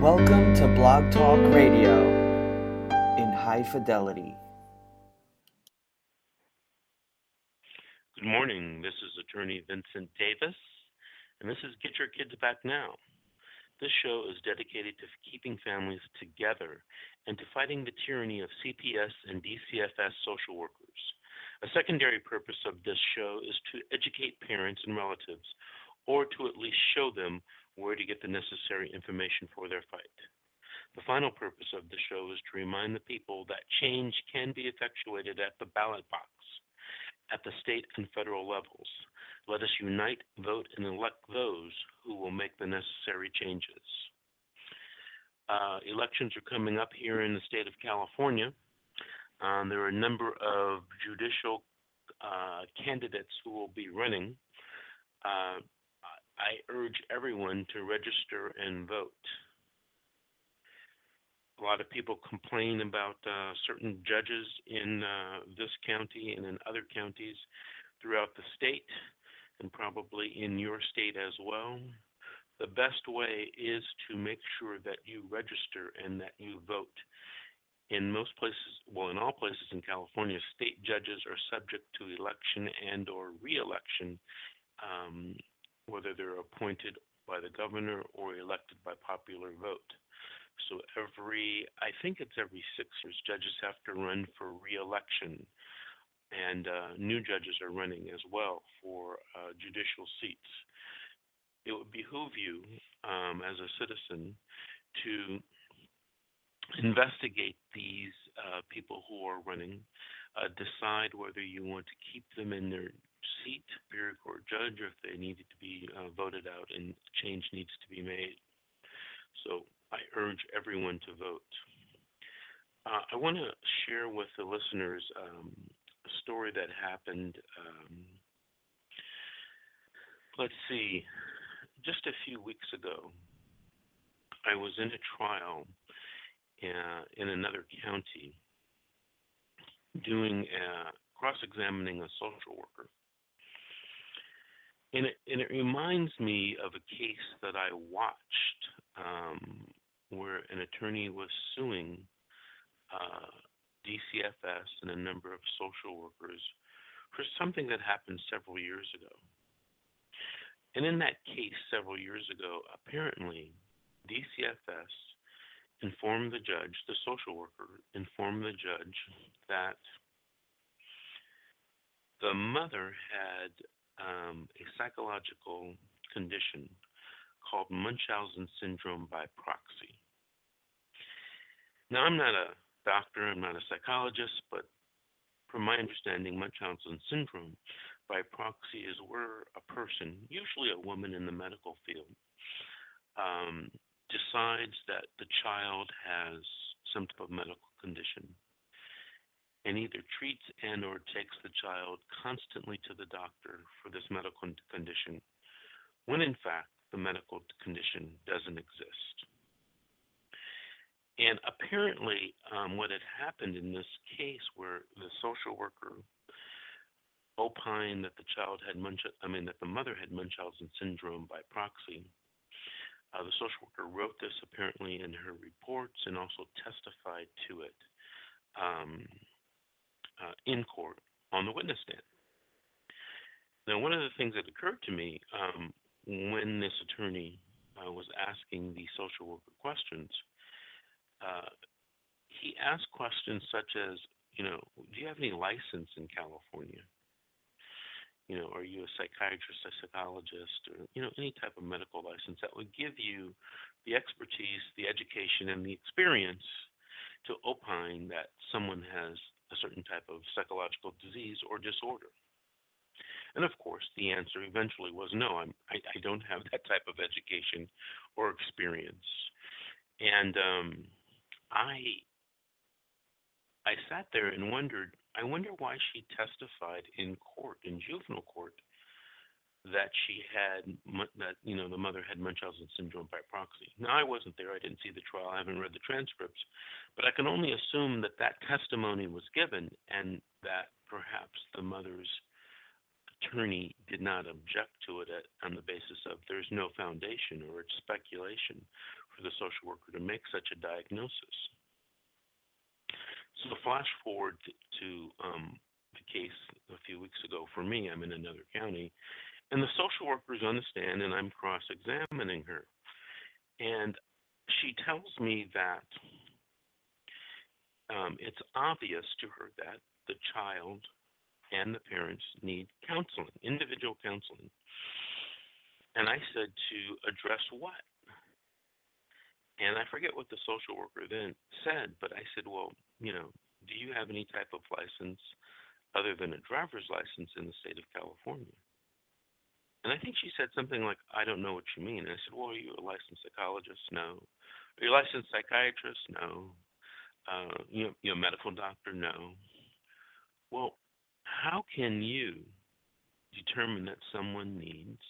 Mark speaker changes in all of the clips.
Speaker 1: Welcome to Blog Talk Radio in high fidelity.
Speaker 2: Good morning. This is attorney Vincent Davis, and this is Get Your Kids Back Now. This show is dedicated to keeping families together and to fighting the tyranny of CPS and DCFS social workers. A secondary purpose of this show is to educate parents and relatives, or to at least show them where to get the necessary information for their fight. The final purpose of the show is to remind the people that change can be effectuated at the ballot box at the state and federal levels. Let us unite, vote, and elect those who will make the necessary changes. Uh, elections are coming up here in the state of California. Um, there are a number of judicial uh, candidates who will be running. Uh, I urge everyone to register and vote. A lot of people complain about uh, certain judges in uh, this county and in other counties throughout the state, and probably in your state as well. The best way is to make sure that you register and that you vote. In most places, well, in all places in California, state judges are subject to election and or re-election um, whether they're appointed by the governor or elected by popular vote. So every, I think it's every six years, judges have to run for reelection, and uh, new judges are running as well for uh, judicial seats. It would behoove you um, as a citizen to investigate these uh, people who are running, uh, decide whether you want to keep them in their seat, Superior Court judge, or if they needed to be uh, voted out and change needs to be made. So I urge everyone to vote. Uh, I want to share with the listeners um, a story that happened. Um, let's see, just a few weeks ago. I was in a trial uh, in another county doing uh, cross examining a social worker. And it, and it reminds me of a case that I watched um, where an attorney was suing uh, DCFS and a number of social workers for something that happened several years ago. And in that case, several years ago, apparently DCFS informed the judge, the social worker informed the judge that the mother had um, a psychological condition called Munchausen syndrome by proxy. Now, I'm not a doctor, I'm not a psychologist, but from my understanding, Munchausen syndrome by proxy is where a person, usually a woman in the medical field, um, decides that the child has some type of medical condition and either treats and or takes the child constantly to the doctor for this medical condition when in fact the medical condition doesn't exist. And apparently, um, what had happened in this case, where the social worker opined that the child had Munch, I mean that the mother had Munchausen syndrome by proxy, uh, the social worker wrote this apparently in her reports and also testified to it. Um, uh, in court on the witness stand. Now, one of the things that occurred to me um, when this attorney uh, was asking the social worker questions, uh, he asked questions such as, you know, do you have any license in California? You know, are you a psychiatrist, a psychologist, or you know, any type of medical license that would give you the expertise, the education, and the experience to opine that someone has a certain type of psychological disease or disorder? And of course, the answer eventually was no, I'm, I, I don't have that type of education or experience. And um, I, I sat there and wondered, I wonder why she testified in court, in juvenile court, that she had that you know the mother had Munchausen syndrome by proxy. Now I wasn't there; I didn't see the trial. I haven't read the transcripts, but I can only assume that that testimony was given and that perhaps the mother's attorney did not object to it at, on the basis of there's no foundation or it's speculation for the social worker to make such a diagnosis. So flash forward to um, the case a few weeks ago for me. I'm in another county, and the social worker's on the stand, and I'm cross-examining her, and she tells me that um, it's obvious to her that the child and the parents need counseling, individual counseling. And I said to address what? And I forget what the social worker then said, but I said, well, you know, do you have any type of license other than a driver's license in the state of California? And I think she said something like, I don't know what you mean. And I said, Well, are you a licensed psychologist? No. Are you a licensed psychiatrist? No. Uh, you know, you a medical doctor? No. Well, how can you determine that someone needs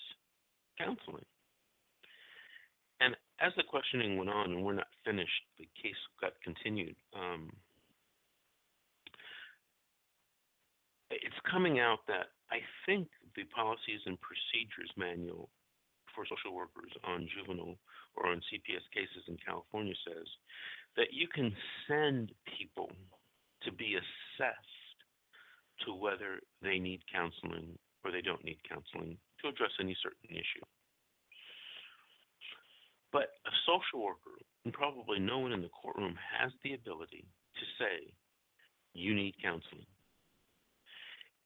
Speaker 2: counseling? As the questioning went on, and we're not finished, the case got continued. Um, it's coming out that I think the policies and procedures manual for social workers on juvenile or on CPS cases in California says that you can send people to be assessed to whether they need counseling or they don't need counseling to address any certain issue. But a social worker, and probably no one in the courtroom, has the ability to say, you need counseling.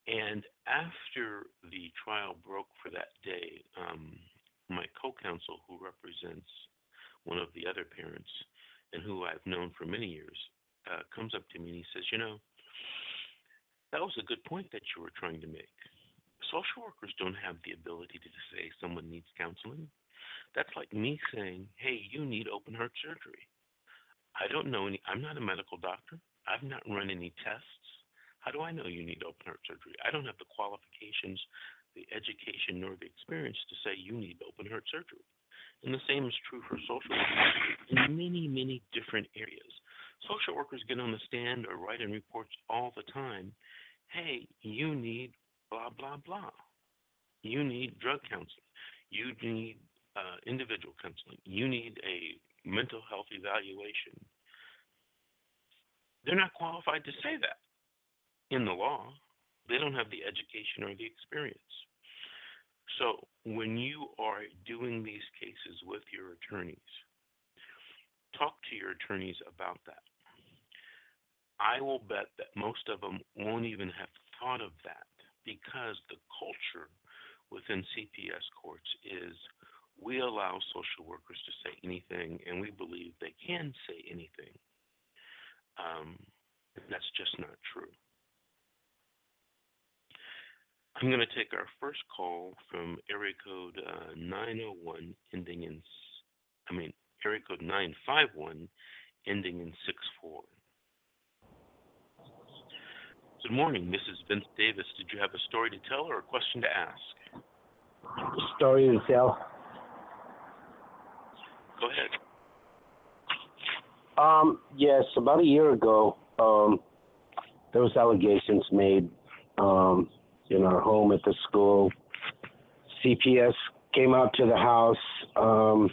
Speaker 2: And after the trial broke for that day, um, my co counsel, who represents one of the other parents and who I've known for many years, uh, comes up to me and he says, You know, that was a good point that you were trying to make. Social workers don't have the ability to say someone needs counseling. That's like me saying, Hey, you need open heart surgery. I don't know any, I'm not a medical doctor. I've not run any tests. How do I know you need open heart surgery? I don't have the qualifications, the education, nor the experience to say you need open heart surgery. And the same is true for social workers in many, many different areas. Social workers get on the stand or write in reports all the time hey, you need blah, blah, blah. You need drug counseling. You need uh, individual counseling. You need a mental health evaluation. They're not qualified to say that in the law. They don't have the education or the experience. So when you are doing these cases with your attorneys, talk to your attorneys about that. I will bet that most of them won't even have thought of that because the culture within CPS courts is we allow social workers to say anything and we believe they can say anything. Um, that's just not true. I'm going to take our first call from area code uh, 901 ending in, I mean, area code 951 ending in 64. Good morning. Is Vince Davis. Did you have a story to tell or a question to ask?
Speaker 3: Story to tell.
Speaker 2: Go ahead.
Speaker 3: Um, yes, about a year ago, um, there was allegations made um, in our home at the school. CPS came out to the house, um,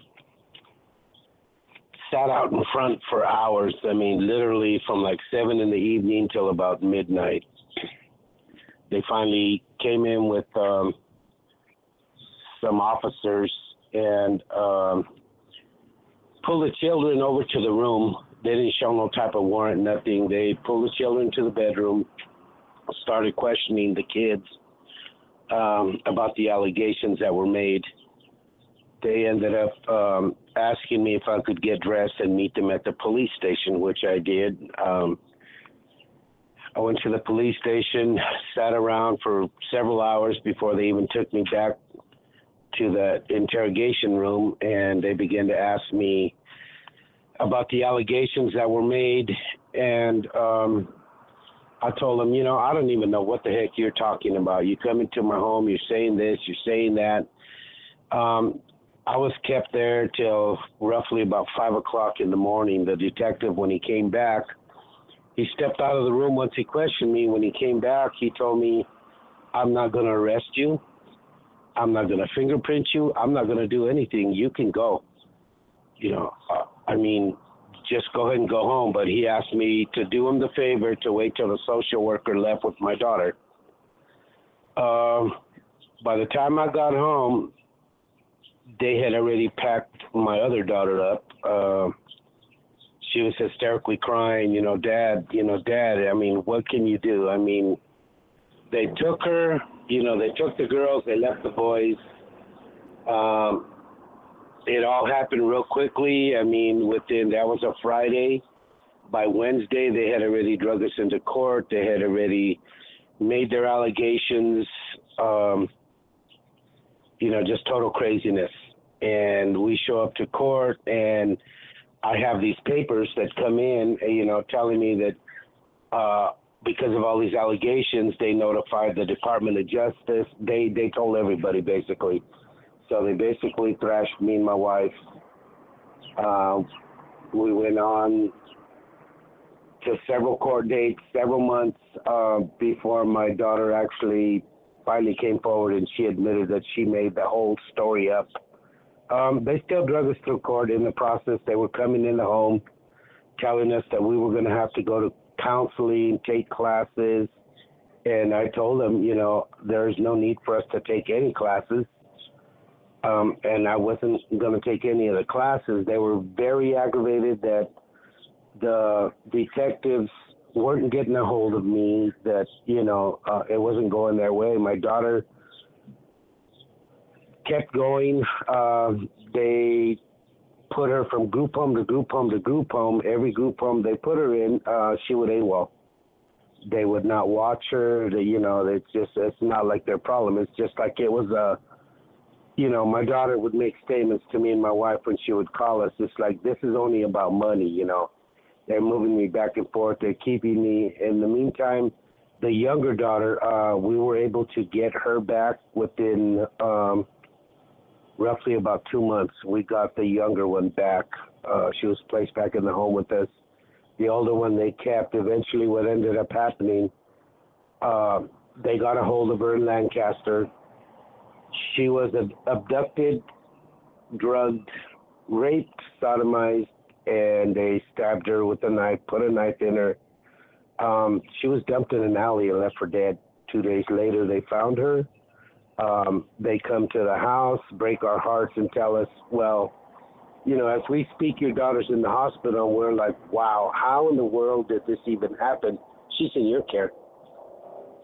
Speaker 3: sat out in front for hours. I mean, literally from like seven in the evening till about midnight. They finally came in with um, some officers and um, pulled the children over to the room. They didn't show no type of warrant, nothing. They pulled the children to the bedroom, started questioning the kids um, about the allegations that were made. They ended up um, asking me if I could get dressed and meet them at the police station, which I did. Um, I went to the police station, sat around for several hours before they even took me back to the interrogation room, and they began to ask me about the allegations that were made and um, I told them, you know, I don't even know what the heck you're talking about. You come into my home, you're saying this, you're saying that. Um, I was kept there till roughly about five o'clock in the morning. The detective, when he came back, he stepped out of the room once he questioned me. When he came back, he told me, I'm not going to arrest you. I'm not going to fingerprint you. I'm not going to do anything. You can go. you know, uh, I mean, just go ahead and go home. But he asked me to do him the favor to wait till the social worker left with my daughter. Um, by the time I got home, they had already packed my other daughter up. Uh, she was hysterically crying, you know, dad, you know, dad, I mean, what can you do? I mean, they took her, you know, they took the girls, they left the boys. Um, it all happened real quickly. I mean, within, that was a Friday. By Wednesday, they had already drug us into court. They had already made their allegations. Um, you know, just total craziness. And we show up to court, and I have these papers that come in, you know, telling me that uh, because of all these allegations, they notified the Department of Justice. They they told everybody basically. So they basically thrashed me and my wife. Uh, we went on to several court dates, several months uh, before my daughter actually finally came forward and she admitted that she made the whole story up. Um, they still drug us through court in the process. They were coming in the home, telling us that we were going to have to go to counseling, take classes. And I told them, you know, there's no need for us to take any classes. Um, and I wasn't going to take any of the classes. They were very aggravated that the detectives weren't getting a hold of me, that, you know, uh, it wasn't going their way. My daughter kept going. Uh, they put her from group home to group home to group home. Every group home they put her in, uh, she would AWOL. They would not watch her. They, you know, it's just it's not like their problem. It's just like it was a, you know, my daughter would make statements to me and my wife when she would call us. It's like this is only about money. You know, they're moving me back and forth. They're keeping me. In the meantime, the younger daughter, uh, we were able to get her back within. Um, roughly about two months, we got the younger one back. Uh, she was placed back in the home with us. The older one they kept. Eventually, what ended up happening, uh, they got a hold of her in Lancaster. She was abducted, drugged, raped, sodomized, and they stabbed her with a knife, put a knife in her. Um, she was dumped in an alley and left for dead. Two days later, they found her um, they come to the house, break our hearts, and tell us, well, you know, as we speak, your daughter's in the hospital. We're like, wow, how in the world did this even happen? She's in your care.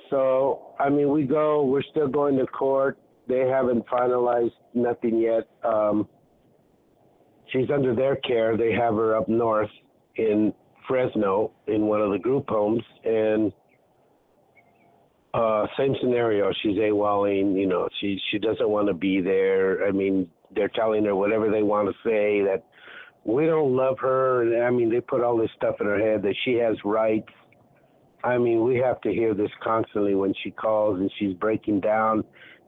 Speaker 3: So, I mean, we go, we're still going to court. They haven't finalized nothing yet. Um, she's under their care. They have her up north in Fresno in one of the group homes. And uh, same scenario. She's AWOLing. You know, she she doesn't want to be there. I mean, they're telling her whatever they want to say. That we don't love her. I mean, they put all this stuff in her head that she has rights. I mean, we have to hear this constantly when she calls and she's breaking down.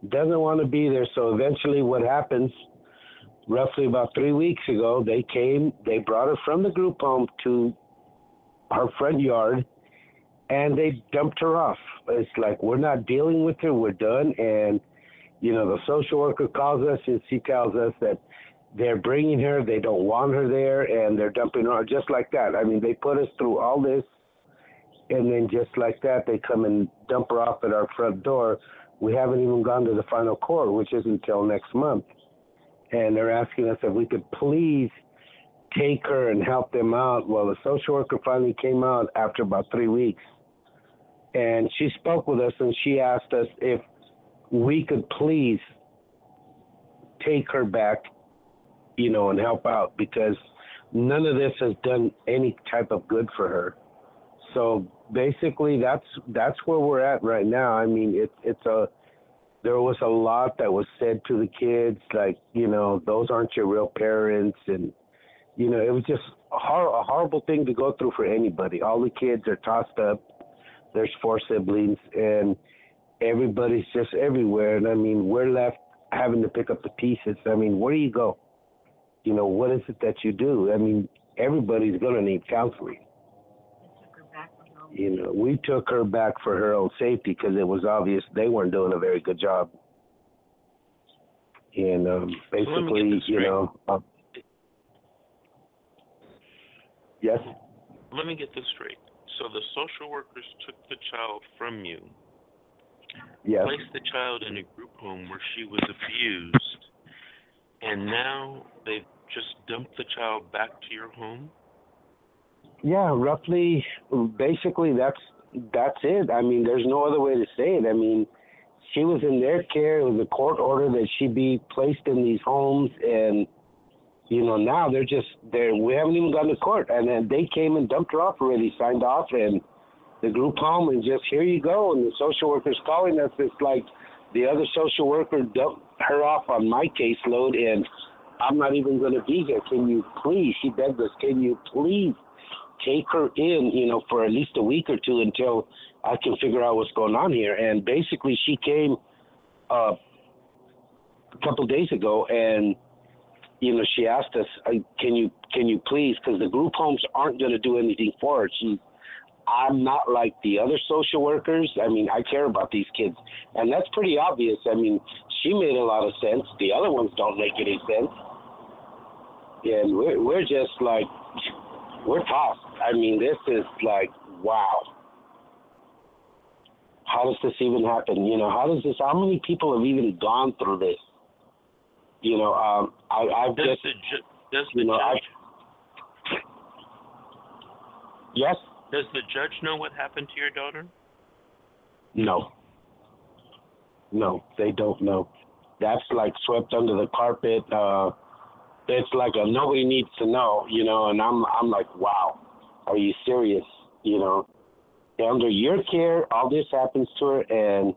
Speaker 3: Doesn't want to be there. So eventually, what happens? Roughly about three weeks ago, they came. They brought her from the group home to her front yard and they dumped her off. It's like we're not dealing with her. We're done. And you know, the social worker calls us and she tells us that they're bringing her. They don't want her there, and they're dumping her just like that. I mean, they put us through all this, and then just like that, they come and dump her off at our front door. We haven't even gone to the final court, which is until next month. And they're asking us if we could please take her and help them out. Well, the social worker finally came out after about three weeks and she spoke with us and she asked us if we could please take her back, you know, and help out because none of this has done any type of good for her. So basically, that's that's where we're at right now. I mean, it's it's a there was a lot that was said to the kids, like you know, those aren't your real parents, and you know, it was just a, hor- a horrible thing to go through for anybody. All the kids are tossed up there's four siblings, and everybody's just everywhere. And I mean, we're left having to pick up the pieces. I mean, where do you go? You know, what is it that you do? I mean, everybody's going to need counseling. You know, we took her back for her own safety because it was obvious they weren't doing a very good job. And um, basically,
Speaker 2: so
Speaker 3: you know, uh, Yes.
Speaker 2: Let me get this straight. So the social workers took the child from you,
Speaker 3: Yes.
Speaker 2: placed the child in a group home where she was abused, and now they've just dumped the child back to your home?
Speaker 3: Yeah, roughly. Basically, that's that's it. I mean, there's no other way to say it. I mean, she was in their care. It was a court order that she be placed in these homes, and you know now they're just they're we haven't even gone to court, and then they came and dumped her off already, signed off, and the group home, and just here you go. And the social worker's calling us. It's like the other social worker dumped her off on my caseload, and I'm not even going to be here. Can you please? She begged us. Can you please? take her in, you know, for at least a week or two until I can figure out what's going on here. And basically, she came uh, a couple days ago, and you know, she asked us, uh, "Can you, can you please?" Because the group homes aren't going to do anything for her. She, I'm not like the other social workers. I mean, I care about these kids, and that's pretty obvious. I mean, she made a lot of sense. The other ones don't make any sense. And we're, we're just like, we're tossed. I mean, this is like, wow. How does this even happen? You know, how does this? How many people have even gone through this? You know, um, I, I've
Speaker 2: Does
Speaker 3: just,
Speaker 2: the ju- does the
Speaker 3: you know,
Speaker 2: judge
Speaker 3: yes,
Speaker 2: does the judge know what happened to your daughter?
Speaker 3: no, no, they don't know. That's like swept under the carpet. Uh, it's like a nobody needs to know, you know. And I'm, I'm like, wow, are you serious? You know, under your care, all this happens to her, and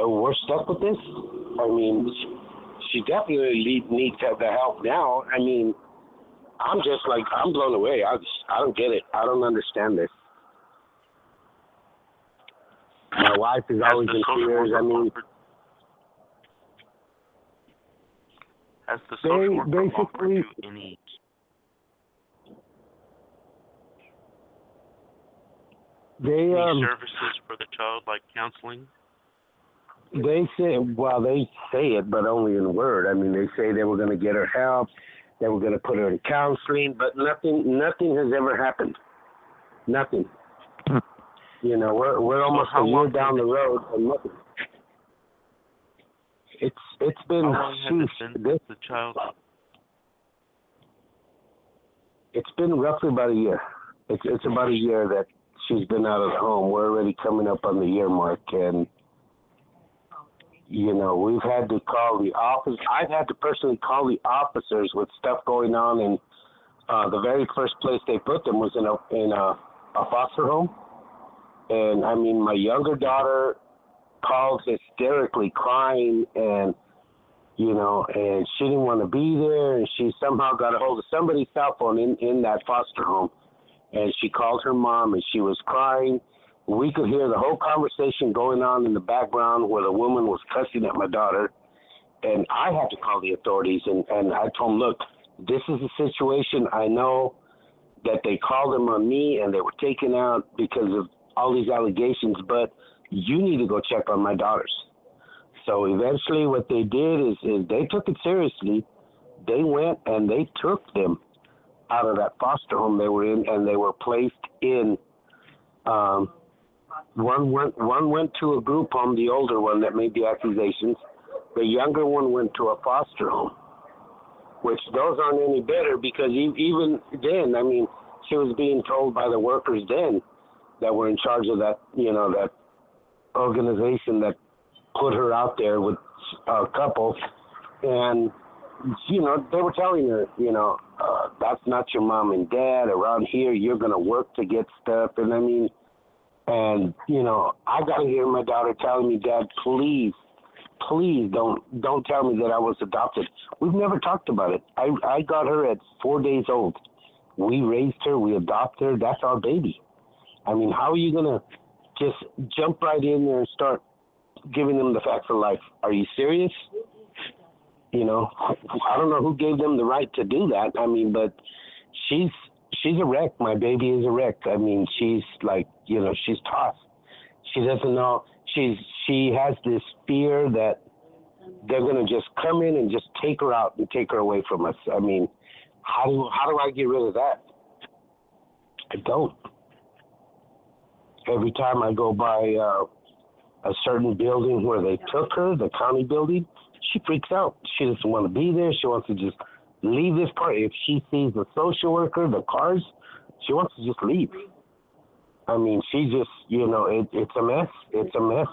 Speaker 3: uh, we're stuck with this. I mean, she, definitely need, needs the help now. I mean, I'm just like I'm blown away. I just, I don't get it. I don't understand this. My wife is
Speaker 2: Has
Speaker 3: always in tears. I mean,
Speaker 2: has the
Speaker 3: They
Speaker 2: social worker offered
Speaker 3: basically-
Speaker 2: you any
Speaker 3: they
Speaker 2: any
Speaker 3: um
Speaker 2: services for the child, like counseling?
Speaker 3: They say well they say it, but only in word. I mean, they say they were going to get her help, they were going to put her in counseling, but nothing nothing has ever happened. Nothing. Hmm. You know, we're we're almost
Speaker 2: how
Speaker 3: a year down the road and nothing. It's it's been
Speaker 2: How long has it been
Speaker 3: this
Speaker 2: the child?
Speaker 3: it's been roughly about a year. It's it's about a year that she's been out of the home. We're already coming up on the year mark, and you know we've had to call the office. I've had to personally call the officers with stuff going on, and uh, the very first place they put them was in a in a, a foster home. And I mean, my younger daughter called hysterically, crying, and you know, and she didn't want to be there, and she somehow got a hold of somebody's cell phone in in that foster home, and she called her mom, and she was crying. We could hear the whole conversation going on in the background where the woman was cussing at my daughter, and I had to call the authorities, and and I told them, look, this is a situation. I know that they called them on me, and they were taken out because of all these allegations, but you need to go check on my daughters. So eventually, what they did is, is they took it seriously. They went and they took them out of that foster home they were in, and they were placed in. Um, one went one went to a group home, the older one that made the accusations. The younger one went to a foster home, which those aren't any better because even then, I mean, she was being told by the workers then that were in charge of that, you know, that organization that put her out there with a couple, and you know they were telling her, you know, uh, that's not your mom and dad. Around here, you're gonna work to get stuff, and I mean, and you know, I gotta hear my daughter telling me, Dad, please, please don't don't tell me that I was adopted. We've never talked about it. I I got her at four days old. We raised her, we adopted her. That's our baby. I mean, how are you gonna just jump right in there and start giving them the facts of life? Are you serious? You know, I don't know who gave them the right to do that. I mean, but she's she's a wreck. My baby is a wreck. I mean, she's like, you know, she's tossed. She doesn't know. She's she has this fear that they're gonna just come in and just take her out and take her away from us. I mean, how do how do I get rid of that? I don't. Every time I go by uh, a certain building where they took her, the county building, she freaks out. She doesn't want to be there. She wants to just leave this part. If she sees the social worker, the cars, she wants to just leave. I mean, she just, you know, it, it's a mess. It's a mess.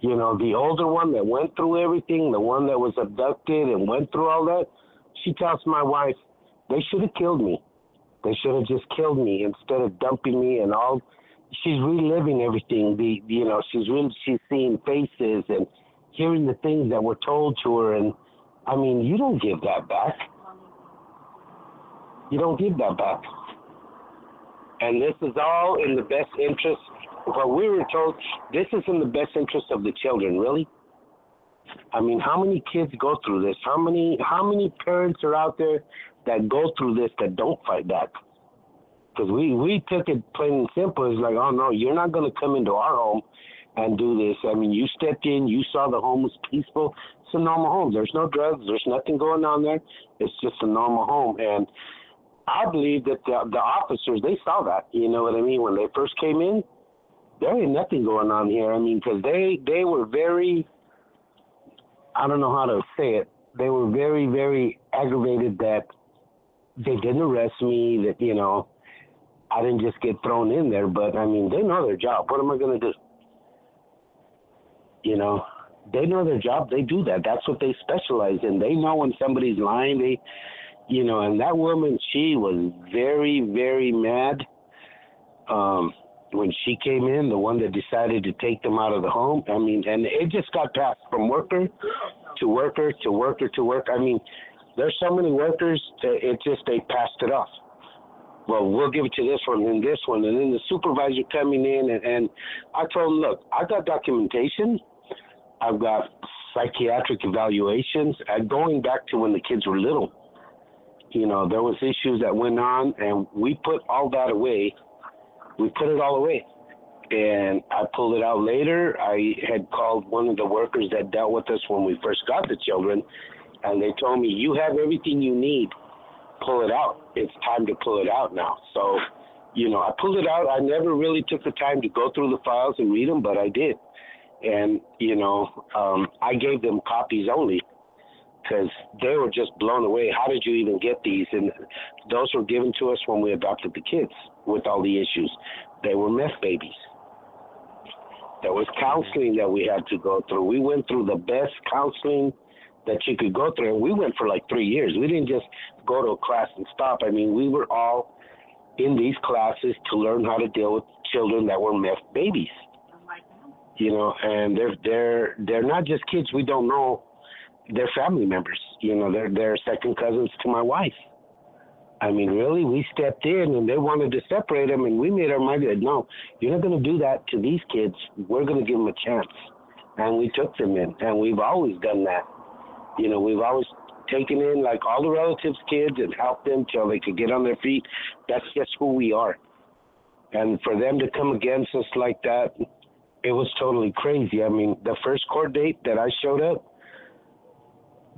Speaker 3: You know, the older one that went through everything, the one that was abducted and went through all that, she tells my wife, they should have killed me. They should have just killed me instead of dumping me and all. She's reliving everything. The you know she's really she's seeing faces and hearing the things that were told to her. And I mean, you don't give that back. You don't give that back. And this is all in the best interest. But we were told this is in the best interest of the children. Really. I mean, how many kids go through this? How many how many parents are out there that go through this that don't fight back? Because we we took it plain and simple. It's like, oh no, you're not going to come into our home and do this. I mean, you stepped in, you saw the home was peaceful. It's a normal home. There's no drugs. There's nothing going on there. It's just a normal home. And I believe that the, the officers they saw that. You know what I mean? When they first came in, there ain't nothing going on here. I mean, because they they were very I don't know how to say it. They were very, very aggravated that they didn't arrest me, that, you know, I didn't just get thrown in there, but I mean, they know their job. What am I going to do? You know, they know their job. They do that. That's what they specialize in. They know when somebody's lying. They, you know, and that woman, she was very, very mad. Um, when she came in, the one that decided to take them out of the home. I mean, and it just got passed from worker to worker to worker to worker. I mean, there's so many workers that it just they passed it off. Well, we'll give it to this one and this one, and then the supervisor coming in and, and I told him, look, I got documentation, I've got psychiatric evaluations, and going back to when the kids were little. You know, there was issues that went on, and we put all that away we put it all away. And I pulled it out later. I had called one of the workers that dealt with us when we first got the children, and they told me, You have everything you need. Pull it out. It's time to pull it out now. So, you know, I pulled it out. I never really took the time to go through the files and read them, but I did. And, you know, um, I gave them copies only because they were just blown away. How did you even get these? And those were given to us when we adopted the kids with all the issues. They were meth babies. There was counseling that we had to go through. We went through the best counseling that you could go through, and we went for like three years. We didn't just go to a class and stop. I mean, we were all in these classes to learn how to deal with children that were meth babies. You know, and they're they're they're not just kids we don't know they're family members. You know, they're they're second cousins to my wife. I mean, really, we stepped in and they wanted to separate them, and we made our mind that no, you're not going to do that to these kids. We're going to give them a chance, and we took them in, and we've always done that. You know, we've always taken in like all the relatives' kids and helped them till they could get on their feet. That's just who we are. And for them to come against us like that, it was totally crazy. I mean, the first court date that I showed up,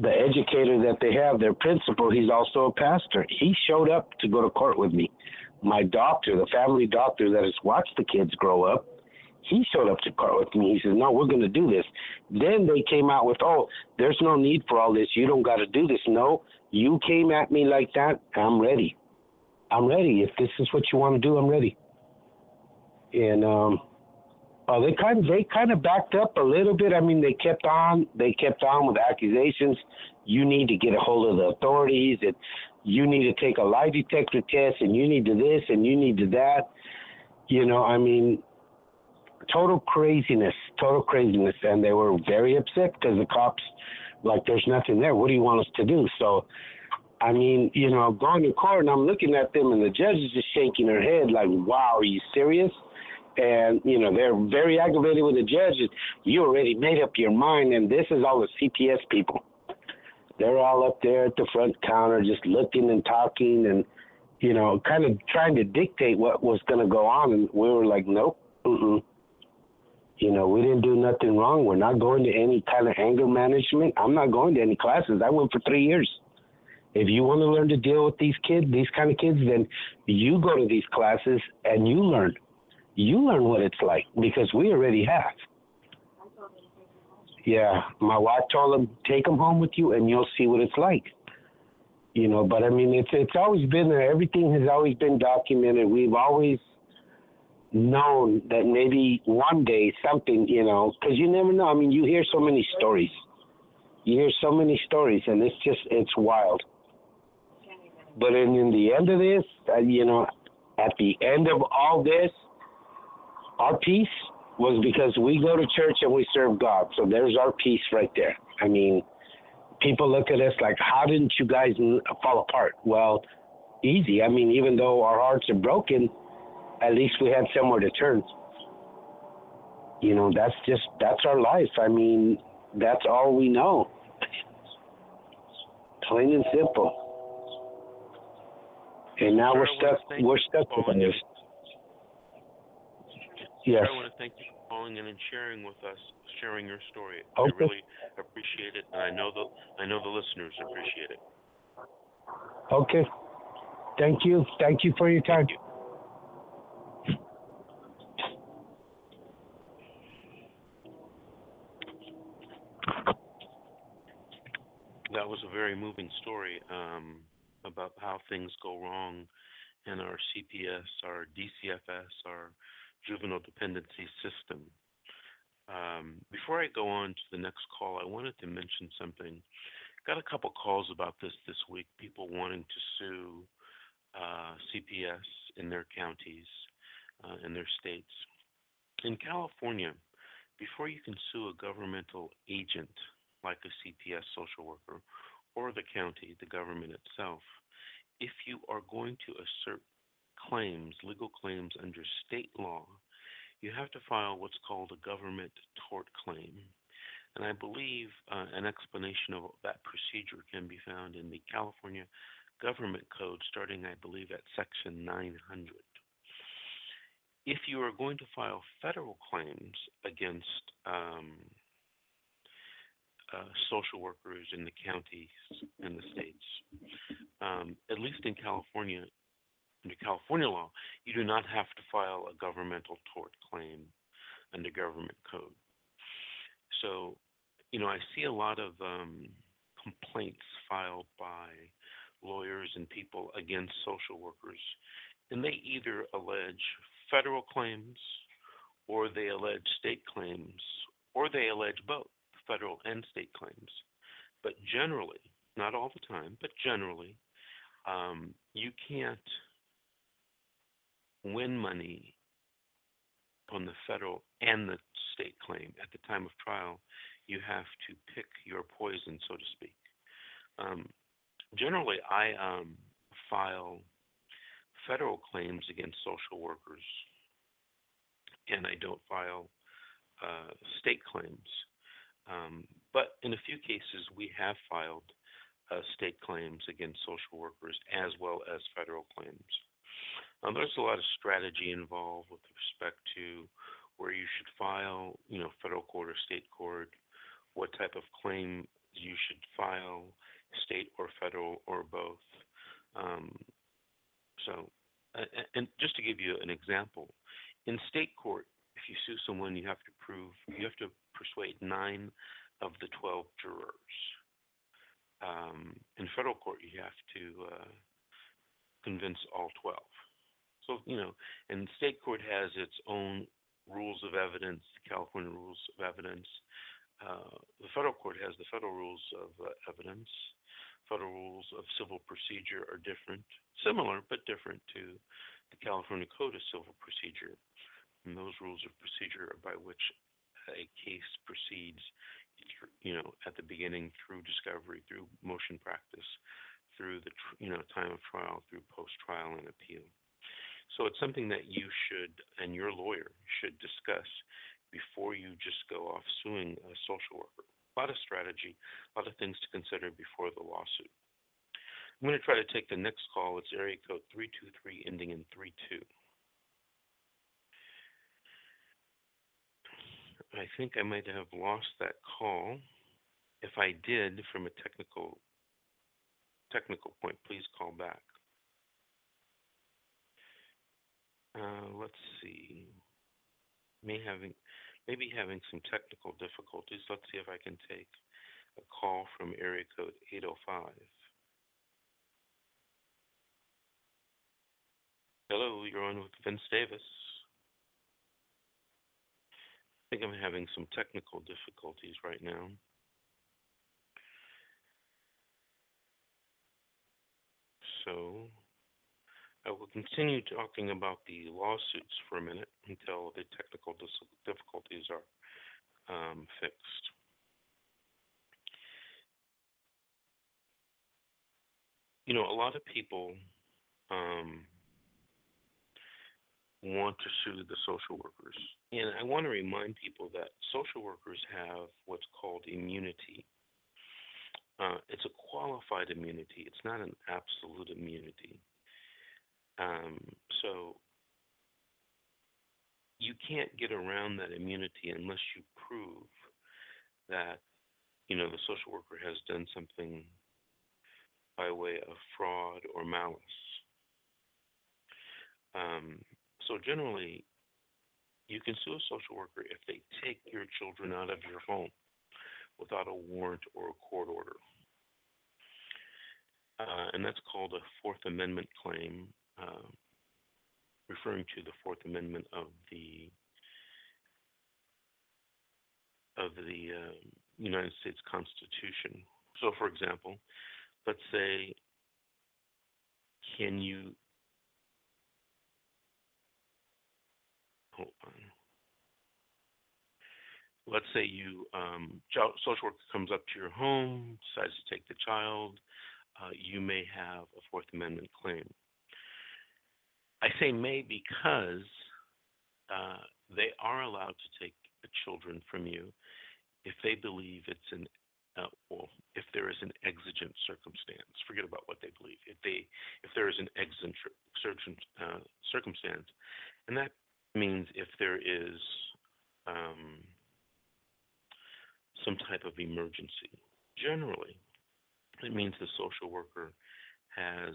Speaker 3: the educator that they have, their principal, he's also a pastor. He showed up to go to court with me. My doctor, the family doctor that has watched the kids grow up, he showed up to court with me. He says, No, we're going to do this. Then they came out with, Oh, there's no need for all this. You don't got to do this. No, you came at me like that. I'm ready. I'm ready. If this is what you want to do, I'm ready. And, um, uh, they kind of, they kind of backed up a little bit. I mean, they kept on they kept on with accusations. You need to get a hold of the authorities, and you need to take a lie detector test, and you need to this, and you need to that. You know, I mean, total craziness, total craziness, and they were very upset because the cops, like, there's nothing there. What do you want us to do? So. I mean, you know, going to court and I'm looking at them and the judge is just shaking her head like, wow, are you serious? And you know they're very aggravated with the judges. You already made up your mind, and this is all the CPS people. They're all up there at the front counter, just looking and talking, and you know, kind of trying to dictate what was going to go on. And we were like, nope, mm-mm. You know, we didn't do nothing wrong. We're not going to any kind of anger management. I'm not going to any classes. I went for three years. If you want to learn to deal with these kids, these kind of kids, then you go to these classes and you learn. You learn what it's like because we already have. Yeah, my wife told him, take them home with you and you'll see what it's like. You know, but I mean, it's it's always been there. Everything has always been documented. We've always known that maybe one day something, you know, because you never know. I mean, you hear so many stories. You hear so many stories, and it's just it's wild. But in, in the end of this, uh, you know, at the end of all this, our peace was because we go to church and we serve God. So there's our peace right there. I mean, people look at us like, how didn't you guys fall apart? Well, easy. I mean, even though our hearts are broken, at least we had somewhere to turn. You know, that's just that's our life. I mean, that's all we know. Plain and simple. And now we're stuck. We're stuck with this. Yes.
Speaker 2: I want to thank you for calling in and sharing with us, sharing your story.
Speaker 3: Okay.
Speaker 2: I really appreciate it, and I know the I know the listeners appreciate it.
Speaker 3: Okay. Thank you. Thank you for your time.
Speaker 2: That was a very moving story um, about how things go wrong in our CPS, our DCFS, our juvenile dependency system. Um, before I go on to the next call, I wanted to mention something. Got a couple calls about this this week. People wanting to sue uh, CPS in their counties, uh, in their states. In California, before you can sue a governmental agent like a CPS social worker or the county, the government itself, if you are going to assert claims, legal claims under state law, you have to file what's called a government tort claim. And I believe uh, an explanation of that procedure can be found in the California Government Code, starting, I believe, at section 900. If you are going to file federal claims against um, uh, social workers in the counties and the states, um, at least in California, under California law, you do not have to file a governmental tort claim under government code. So, you know, I see a lot of um, complaints filed by lawyers and people against social workers, and they either allege federal claims or they allege state claims or they allege both federal and state claims. But generally, not all the time, but generally, um, you can't win money on the federal and the state claim at the time of trial, you have to pick your poison, so to speak. Um, generally, I um, file federal claims against social workers, and I don't file uh, state claims. Um, but in a few cases, we have filed uh, state claims against social workers as well as federal claims. There's a lot of strategy involved with respect to where you should file, you know, federal court or state court, what type of claim you should file, state or federal or both. Um, so, and just to give you an example, in state court, if you sue someone, you have to prove, you have to persuade nine of the 12 jurors. Um, in federal court, you have to uh, convince all 12. So, you know, and state court has its own rules of evidence, the California rules of evidence. Uh, the federal court has the federal rules of uh, evidence. Federal rules of civil procedure are different, similar but different to the California Code of Civil Procedure. And those rules of procedure are by which a case proceeds, you know, at the beginning through discovery, through motion practice, through the you know time of trial, through post trial and appeal. So it's something that you should and your lawyer should discuss before you just go off suing a social worker. A lot of strategy, a lot of things to consider before the lawsuit. I'm going to try to take the next call. It's area code 323 ending in 32. I think I might have lost that call. If I did, from a technical technical point, please call back. Uh, let's see. May having maybe having some technical difficulties. Let's see if I can take a call from area code 805. Hello, you're on with Vince Davis. I think I'm having some technical difficulties right now. So I will continue talking about the lawsuits for a minute until the technical difficulties are um, fixed. You know, a lot of people um, want to sue the social workers. And I want to remind people that social workers have what's called immunity. Uh, it's a qualified immunity, it's not an absolute immunity. Um, so you can't get around that immunity unless you prove that you know the social worker has done something by way of fraud or malice. Um, so generally, you can sue a social worker if they take your children out of your home without a warrant or a court order. Uh, and that's called a Fourth Amendment claim, referring to the Fourth Amendment of the of the uh, United States Constitution. So, for example, let's say, can you hold on? Let's say you um, child, social worker comes up to your home, decides to take the child. Uh, you may have a Fourth Amendment claim. I say may because uh, they are allowed to take children from you if they believe it's an uh, well, if there is an exigent circumstance. Forget about what they believe. If they if there is an exigent uh, circumstance, and that means if there is um, some type of emergency. Generally, it means the social worker has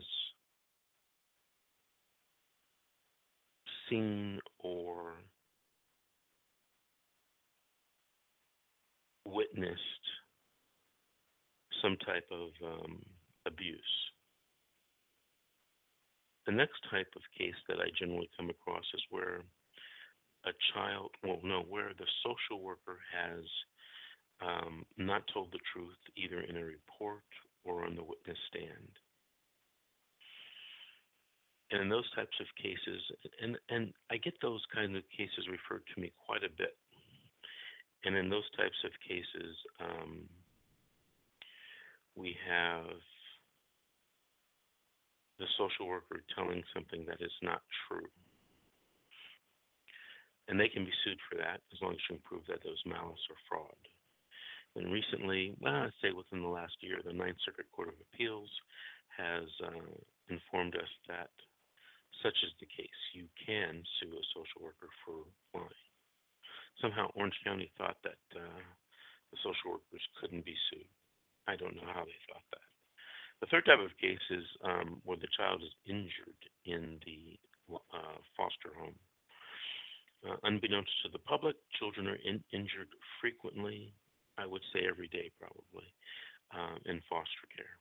Speaker 2: seen or witnessed some type of um, abuse. The next type of case that I generally come across is where a child, well, no, where the social worker has um, not told the truth either in a report or on the witness stand. And in those types of cases, and, and I get those kind of cases referred to me quite a bit. And in those types of cases, um, we have the social worker telling something that is not true. And they can be sued for that as long as you can prove that was malice or fraud. And recently, well, I'd say within the last year, the Ninth Circuit Court of Appeals has uh, informed us that such is the case. You can sue a social worker for lying. Somehow, Orange County thought that uh, the social workers couldn't be sued. I don't know how they thought that. The third type of case is um, where the child is injured in the uh, foster home. Uh, unbeknownst to the public, children are in, injured frequently, I would say every day probably, um, in foster care.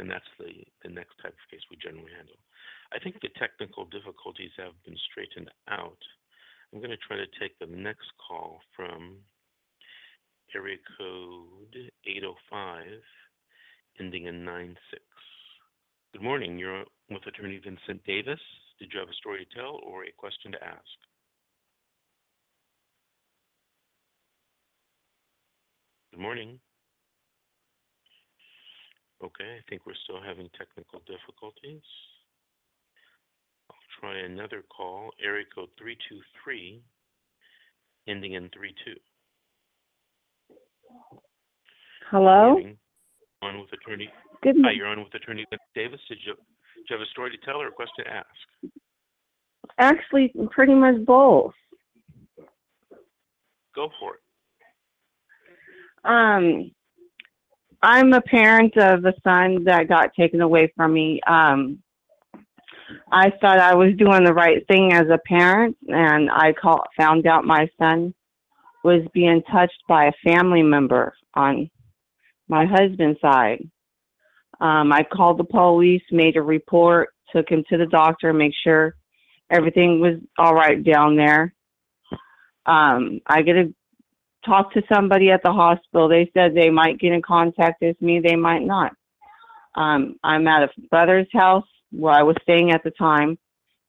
Speaker 2: And that's the, the next type of case we generally handle. I think the technical difficulties have been straightened out. I'm going to try to take the next call from area code 805, ending in 96. Good morning. You're with Attorney Vincent Davis. Did you have a story to tell or a question to ask? Good morning. Okay, I think we're still having technical difficulties. I'll try another call, area code 323, ending in 32.
Speaker 4: Hello?
Speaker 2: On with attorney.
Speaker 4: Good
Speaker 2: Hi, you're on with attorney Davis. Did you, did you have a story to tell or a question to ask?
Speaker 4: Actually, pretty much both.
Speaker 2: Go for it.
Speaker 4: Um, I'm a parent of a son that got taken away from me. Um, I thought I was doing the right thing as a parent, and I call, found out my son was being touched by a family member on my husband's side. Um, I called the police, made a report, took him to the doctor, make sure everything was all right down there. Um, I get to talk to somebody at the hospital. They said they might get in contact with me, they might not. Um, I'm at a brother's house where I was staying at the time.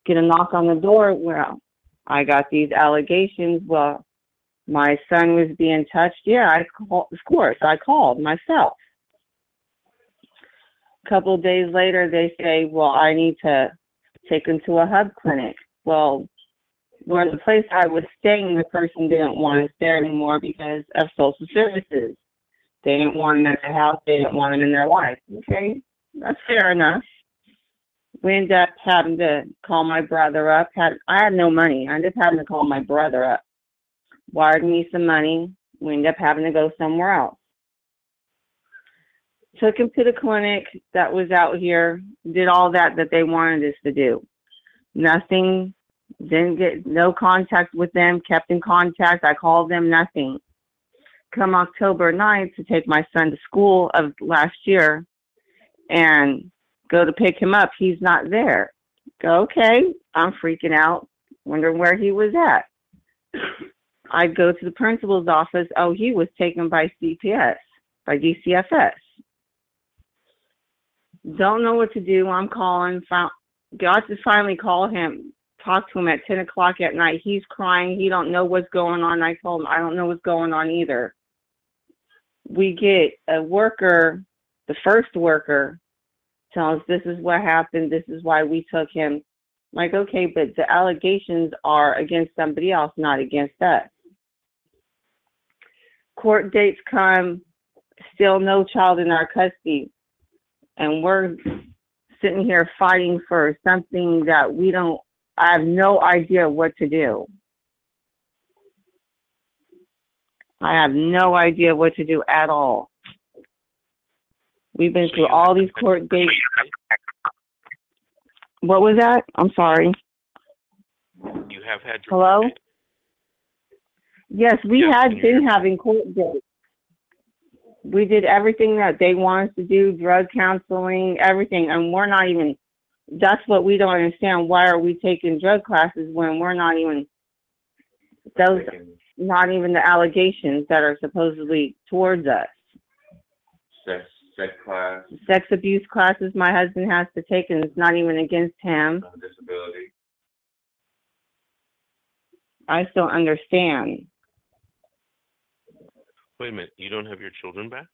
Speaker 4: Get a knock on the door. Well, I got these allegations. Well, my son was being touched. Yeah, I call, of course I called myself. A couple of days later, they say, "Well, I need to take him to a hub clinic." Well, where the place I was staying, the person didn't want us there anymore because of social services. They didn't want him at the house. They didn't want him in their life. Okay, that's fair enough. We ended up having to call my brother up. Had I had no money, I ended up having to call my brother up. Wired me some money. We ended up having to go somewhere else. Took him to the clinic that was out here. Did all that that they wanted us to do. Nothing didn't get no contact with them, kept in contact. I called them, nothing. Come October 9th to take my son to school of last year and go to pick him up. He's not there. Go, okay, I'm freaking out, wondering where he was at. I go to the principal's office. Oh, he was taken by CPS, by DCFS. Don't know what to do. I'm calling. Found, got to finally call him talk to him at 10 o'clock at night. He's crying. He don't know what's going on. I told him, I don't know what's going on either. We get a worker, the first worker, tells this is what happened. This is why we took him. like, okay, but the allegations are against somebody else, not against us. Court dates come, still no child in our custody. And we're sitting here fighting for something that we don't I have no idea what to do. I have no idea what to do at all. We've been through all these court dates. What was that? I'm sorry.
Speaker 2: You have had your
Speaker 4: Hello?
Speaker 2: court.
Speaker 4: Yes, we
Speaker 2: Yeah,
Speaker 4: had
Speaker 2: can you hear
Speaker 4: been having court dates. We did everything that they wanted to do, drug counseling, everything, and we're not even that's what we don't understand. Why are we taking drug classes when we're not even those not even the allegations that are supposedly towards us.
Speaker 5: sex sex class,
Speaker 4: Sex abuse classes my husband has to take and it's not even against him.
Speaker 5: disability.
Speaker 4: I still understand.
Speaker 2: Wait a minute. You don't have your children back?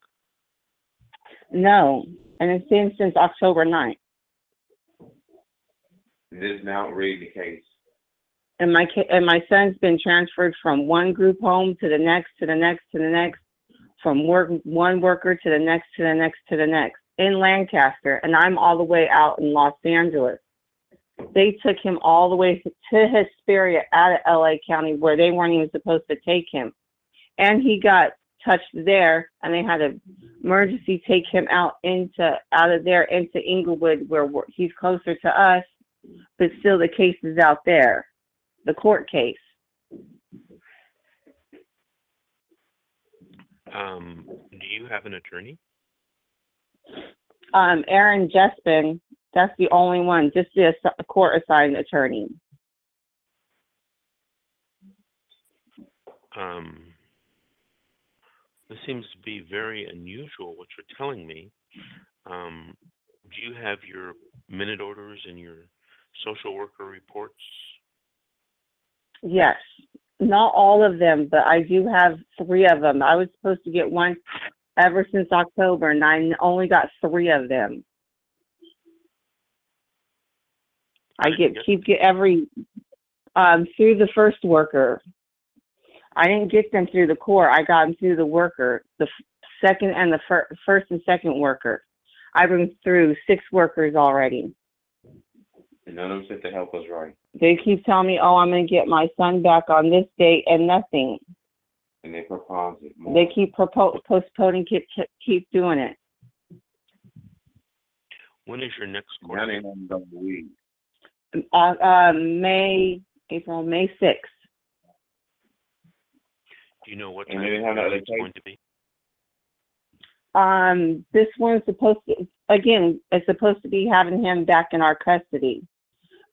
Speaker 4: No. And it's been since October 9th.
Speaker 5: This now read the case.
Speaker 4: and my and my son's been transferred from one group home to the next to the next to the next from work one worker to the next to the next to the next in Lancaster and I'm all the way out in Los Angeles. They took him all the way to Hesperia out of LA County where they weren't even supposed to take him. And he got touched there and they had to emergency take him out into out of there into Inglewood where he's closer to us but still the case is out there the court case.
Speaker 2: Um, do you have an attorney?
Speaker 4: Um, Aaron Jespin, that's the only one, just the ass- a court assigned attorney.
Speaker 2: Um, this seems to be very unusual what you're telling me. Um, do you have your minute orders and your social worker reports?
Speaker 4: Yes, not all of them, but I do have three of them. I was supposed to get one ever since October, and I only got three of them. I get keep get every um through the first worker. I didn't get them through the core. I got them through the worker, the f- second and the fir- first and second worker. I've been through six workers already.
Speaker 5: And none of them said the help was right.
Speaker 4: They keep telling me, "Oh, I'm gonna get my son back on this date," and nothing.
Speaker 5: And they propose it more.
Speaker 4: They keep propo- postponing, keep keep doing it.
Speaker 2: When is your next court?
Speaker 5: Now they haven't the weed.
Speaker 4: Uh, uh, May, April, May sixth.
Speaker 2: Do you know what time
Speaker 5: they didn't have no other
Speaker 2: it's going to be?
Speaker 4: Um, this one's supposed to, again, it's supposed to be having him back in our custody.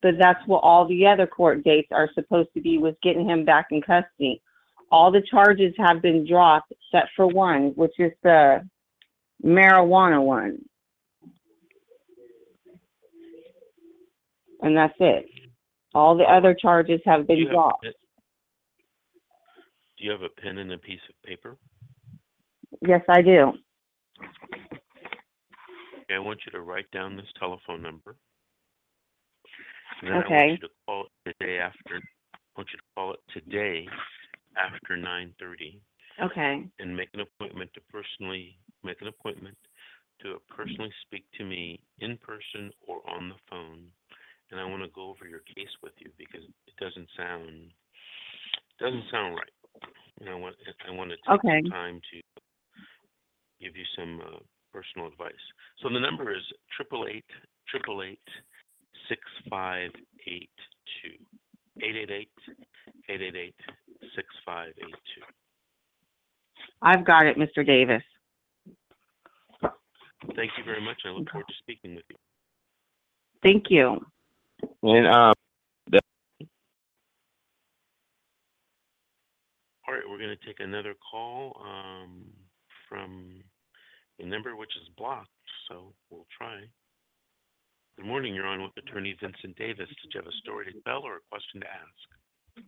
Speaker 4: But that's what all the other court dates are supposed to be, was getting him back in custody. All the charges have been dropped except for one, which is the marijuana one. And that's it. All the other charges have
Speaker 2: Do
Speaker 4: been
Speaker 2: you have a
Speaker 4: dropped.
Speaker 2: pen- Do you have a pen and a piece of paper?
Speaker 4: Yes, I do.
Speaker 2: Okay, I want you to write down this telephone number. And then I
Speaker 4: Okay.
Speaker 2: want you to call it the day after, I want you to call it today after nine thirty
Speaker 4: Okay.
Speaker 2: and make an appointment to personally, make an appointment to personally speak to me in person or on the phone. And I want to go over your case with you because it doesn't sound, doesn't sound right. And I want, I want to take
Speaker 4: Okay.
Speaker 2: some time to give you some uh, personal advice. So the number is triple eight triple eight six five eight two. Eight eight eight eight eight eight six five eight two.
Speaker 4: I've got it, Mr. Davis.
Speaker 2: Thank you very much. I look forward to speaking with you.
Speaker 4: Thank you.
Speaker 3: And um,
Speaker 2: All right, we're going to take another call um, from a number which is blocked, so we'll try. Good morning. You're on with Attorney Vincent Davis. Did you have a story to tell or a question to ask?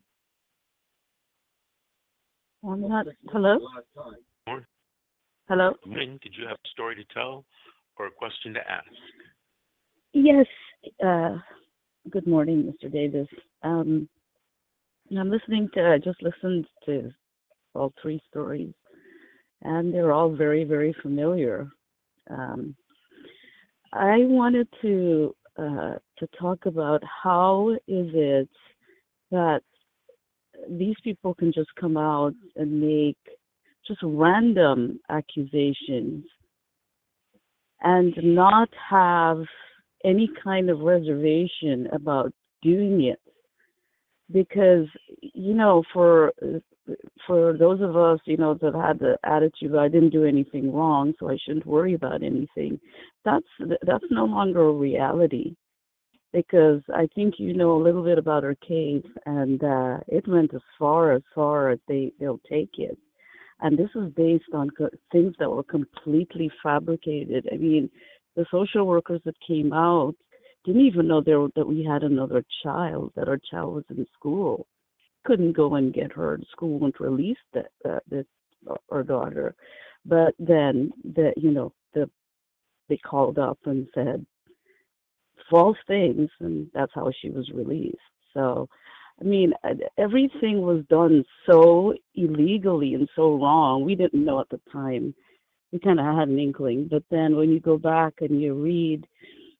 Speaker 6: I'm not, hello?
Speaker 2: Morning.
Speaker 6: Hello?
Speaker 2: Good morning. Did you have a story to tell or a question to ask?
Speaker 6: Yes, uh, good morning, Mr. Davis. Um, I'm listening to, I just listened to all three stories, and they're all very, very familiar. Um, I wanted to, uh, to talk about how is it that these people can just come out and make just random accusations and not have any kind of reservation about doing it. Because you know for for those of us you know that had the attitude i didn't do anything wrong so i shouldn't worry about anything that's that's no longer a reality. Because i think you know a little bit about our case and uh it went as far as far as they they'll take it. And this is based on co- things that were completely fabricated. I mean the social workers that came out didn't even know there that we had another child, that our child was in school. Couldn't go and get her. The school wouldn't release that uh, this our daughter. But then the you know the they called up and said false things, and that's how she was released. So, I mean, everything was done so illegally and so wrong. We didn't know at the time. We kind of had an inkling, but then when you go back and you read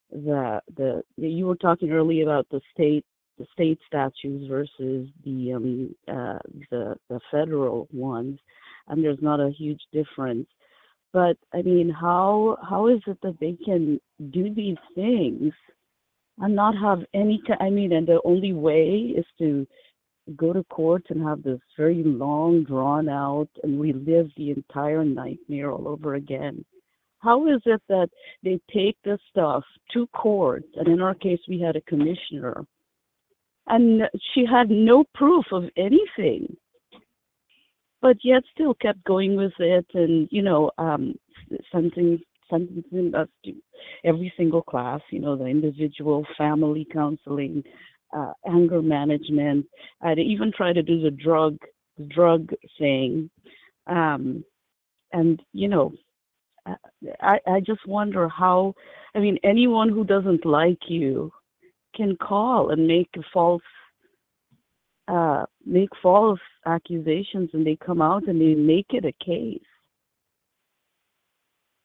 Speaker 6: the the you were talking earlier about the state the state statutes versus the um uh the the federal ones and there's not a huge difference. But i mean how how is it that they can do these things and not have any i mean and the only way is to go to court and have this very long drawn out and relive the entire nightmare all over again? How is it that they take this stuff to court? And in our case we had a commissioner and she had no proof of anything but yet still kept going with it. And you know um sentencing sentencing us to every single class you know the individual family counseling uh, anger management. I'd even try to do the drug drug thing. Um and you know I, I just wonder how I mean anyone who doesn't like you can call and make false uh make false accusations and they come out and they make it a case.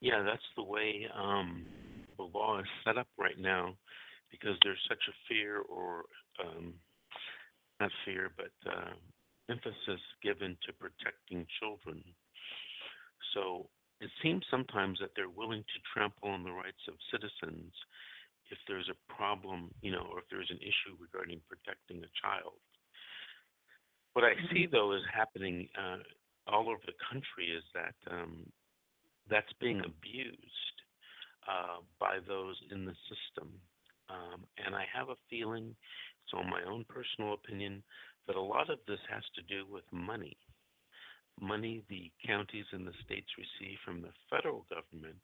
Speaker 2: Yeah, that's the way um, the law is set up right now because there's such a fear or um, not fear, but uh, emphasis given to protecting children. So it seems sometimes that they're willing to trample on the rights of citizens if there's a problem, you know, or if there's an issue regarding protecting a child. What I see though is happening uh, all over the country is that um, that's being abused uh, by those in the system. Um, and I have a feeling, so my own personal opinion, that a lot of this has to do with money. Money the counties and the states receive from the federal government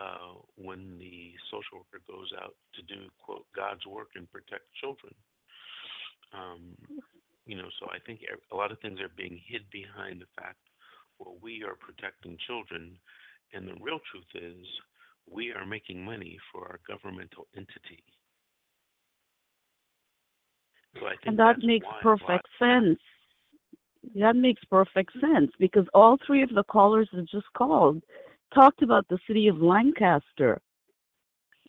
Speaker 2: uh, when the social worker goes out to do, quote, God's work and protect children. Um, you know, so I think a lot of things are being hid behind the fact, well, we are protecting children, and the real truth is we are making money for our governmental entity. So I think
Speaker 6: And that makes
Speaker 2: why a lot-
Speaker 6: perfect sense. That makes perfect sense because all three of the callers that just called talked about the city of Lancaster.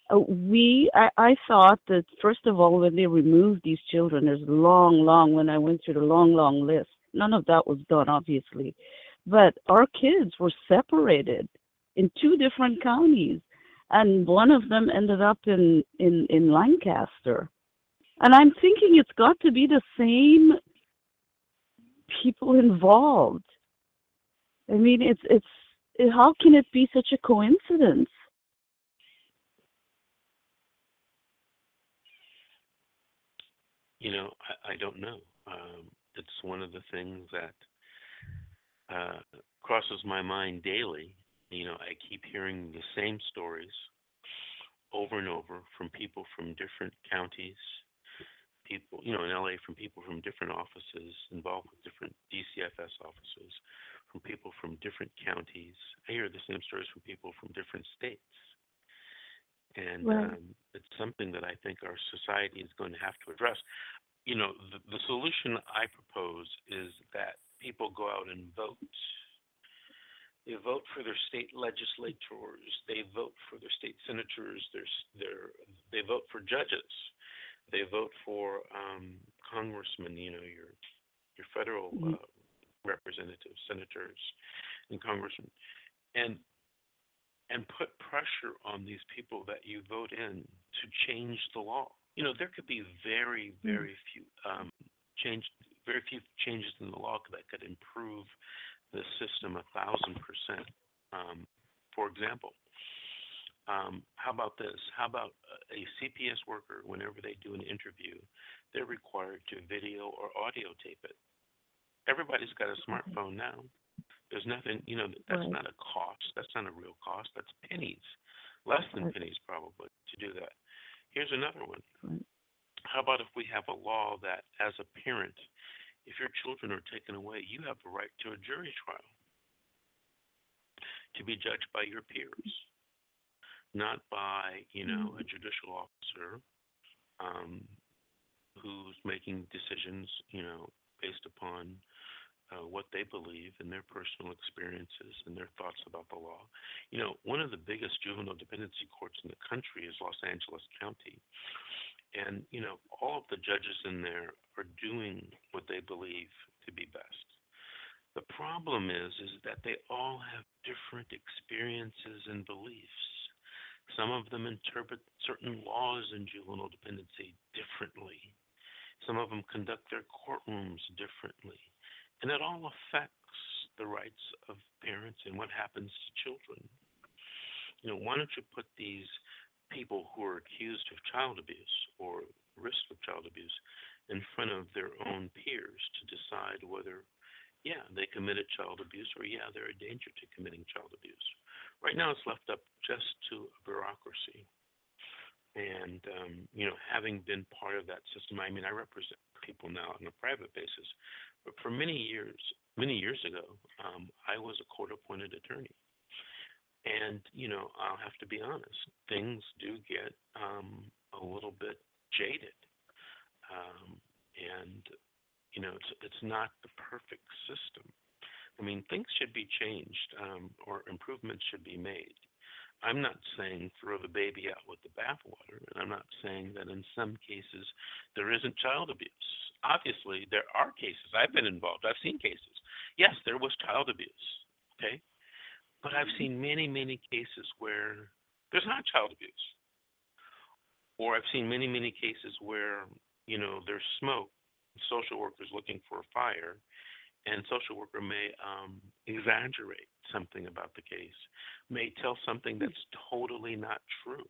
Speaker 6: Uh, we, I, I thought that first of all, when they removed these children, there's long, long. When I went through the long, long list, none of that was done, obviously, but our kids were separated in two different counties, and one of them ended up in in in Lancaster. And I'm thinking it's got to be the same people involved. I mean, it's it's it- how can it be such a coincidence?
Speaker 2: You know, I, I don't know. Um, it's one of the things that uh, crosses my mind daily. You know, I keep hearing the same stories over and over from people from different counties, people, you know, in LA from people from different offices involved with different DCFS offices, from people from different counties. I hear the same stories from people from different states. And
Speaker 6: Right.
Speaker 2: um, it's something that I think our society is going to have to address. You know, the, the solution I propose is that people go out and vote. They vote for their state legislators. They vote for their state senators. Their, their, they vote for judges. They vote for um, congressmen. You know, your your federal
Speaker 6: Mhm.
Speaker 2: uh, representatives, senators, and congressmen, and and put pressure on these people that you vote in to change the law. You know, there could be very, very few um, change, very few changes in the law that could improve the system a thousand percent. Um, for example, um, how about this? How about a a CPS worker, whenever they do an interview, they're required to video or audio tape it. Everybody's got a smartphone now. There's nothing, you know, that's
Speaker 6: Right.
Speaker 2: not a cost. That's not a real cost. That's pennies, less than
Speaker 6: Right.
Speaker 2: pennies probably to do that. Here's another one.
Speaker 6: Right.
Speaker 2: How about if we have a law that, as a parent, if your children are taken away, you have the right to a jury trial to be judged by your peers, not by, you know, a judicial officer um, who's making decisions, you know, based upon uh, what they believe and their personal experiences and their thoughts about the law. You know, one of the biggest juvenile dependency courts in the country is Los Angeles County. And, you know, all of the judges in there are doing what they believe to be best. The problem is is that they all have different experiences and beliefs. Some of them interpret certain laws in juvenile dependency differently. Some of them conduct their courtrooms differently. And it all affects the rights of parents and what happens to children. You know, why don't you put these people who are accused of child abuse or risk of child abuse in front of their own peers to decide whether, yeah, they committed child abuse or, yeah, they're a danger to committing child abuse. Right now, it's left up just to a bureaucracy. And, um, you know, having been part of that system, I mean, I represent people now on a private basis, for many years, many years ago, um, I was a court appointed attorney. And, you know, I'll have to be honest, things do get um, a little bit jaded. Um, and, you know, it's, it's not the perfect system. I mean, things should be changed um, or improvements should be made. I'm not saying throw the baby out with the bathwater, and I'm not saying that in some cases there isn't child abuse. Obviously, there are cases. I've been involved. I've seen cases. Yes, there was child abuse. Okay, but I've seen many, many cases where there's not child abuse, or I've seen many, many cases where you know there's smoke, social workers looking for a fire, and social worker may um, exaggerate something about the case, may tell something that's totally not true.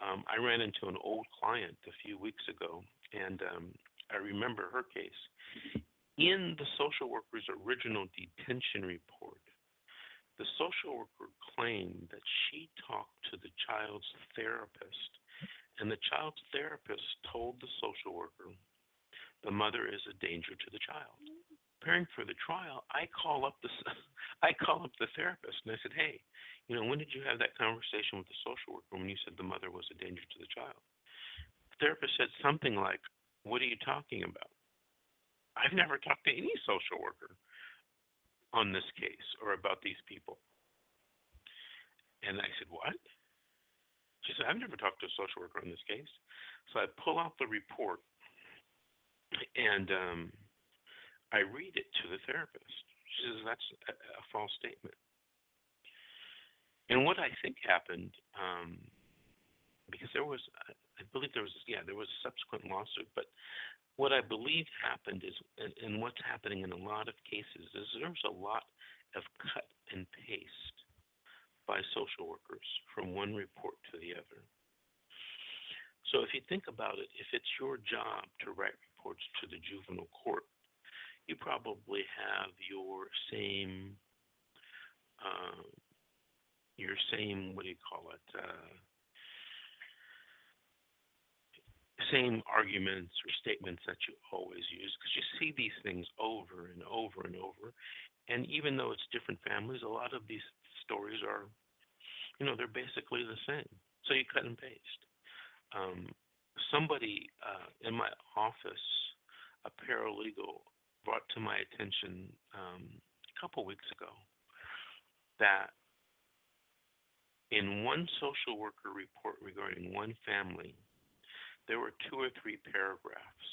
Speaker 2: Um, I ran into an old client a few weeks ago, and um, I remember her case. In the social worker's original detention report, the social worker claimed that she talked to the child's therapist, and the child's therapist told the social worker the mother is a danger to the child preparing for the trial, I call up the I call up the therapist and I said, "Hey, you know, when did you have that conversation with the social worker when you said the mother was a danger to the child?" The therapist said something like, "What are you talking about? I've never talked to any social worker on this case or about these people." And I said, "What?" She said, "I've never talked to a social worker on this case." So I pull out the report and um I read it to the therapist. Says that's a, a false statement. And what I think happened, um, because there was, I believe there was, yeah, there was a subsequent lawsuit, but what I believe happened is, and, and what's happening in a lot of cases, is there's a lot of cut and paste by social workers from one report to the other. So if you think about it, if it's your job to write reports to the juvenile court, you probably have your same uh, your same what do you call it uh, same arguments or statements that you always use because you see these things over and over and over. And even though it's different families a lot of these stories are you know they're basically the same. So you cut and paste. Um, somebody uh, in my office a paralegal brought to my attention um, a couple weeks ago that in one social worker report regarding one family, there were two or three paragraphs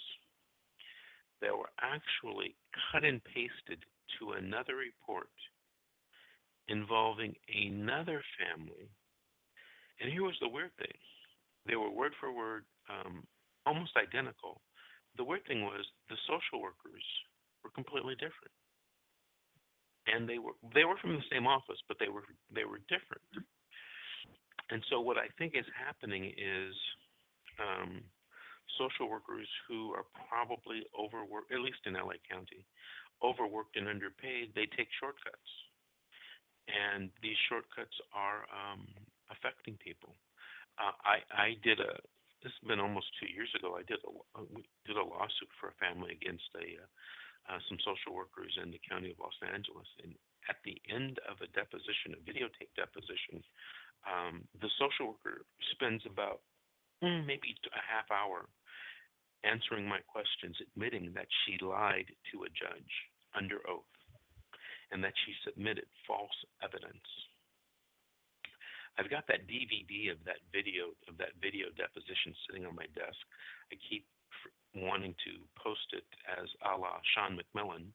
Speaker 2: that were actually cut and pasted to another report involving another family. And here was the weird thing they were word for word, um, almost identical. The weird thing was the social workers were completely different. And they were they were from the same office, but they were they were different. And so what I think is happening is um, social workers who are probably overworked, at least in LA County, overworked and underpaid, they take shortcuts, and these shortcuts are um, affecting people. Uh, I I did a this has been almost two years ago. I did a did a lawsuit for a family against a uh, some social workers in the county of Los Angeles. And at the end of a deposition, a videotape deposition, um, the social worker spends about mm, maybe a half hour answering my questions, admitting that she lied to a judge under oath and that she submitted false evidence. I've got that DVD of that video of that video deposition sitting on my desk. I keep wanting to post it as a la Sean McMillan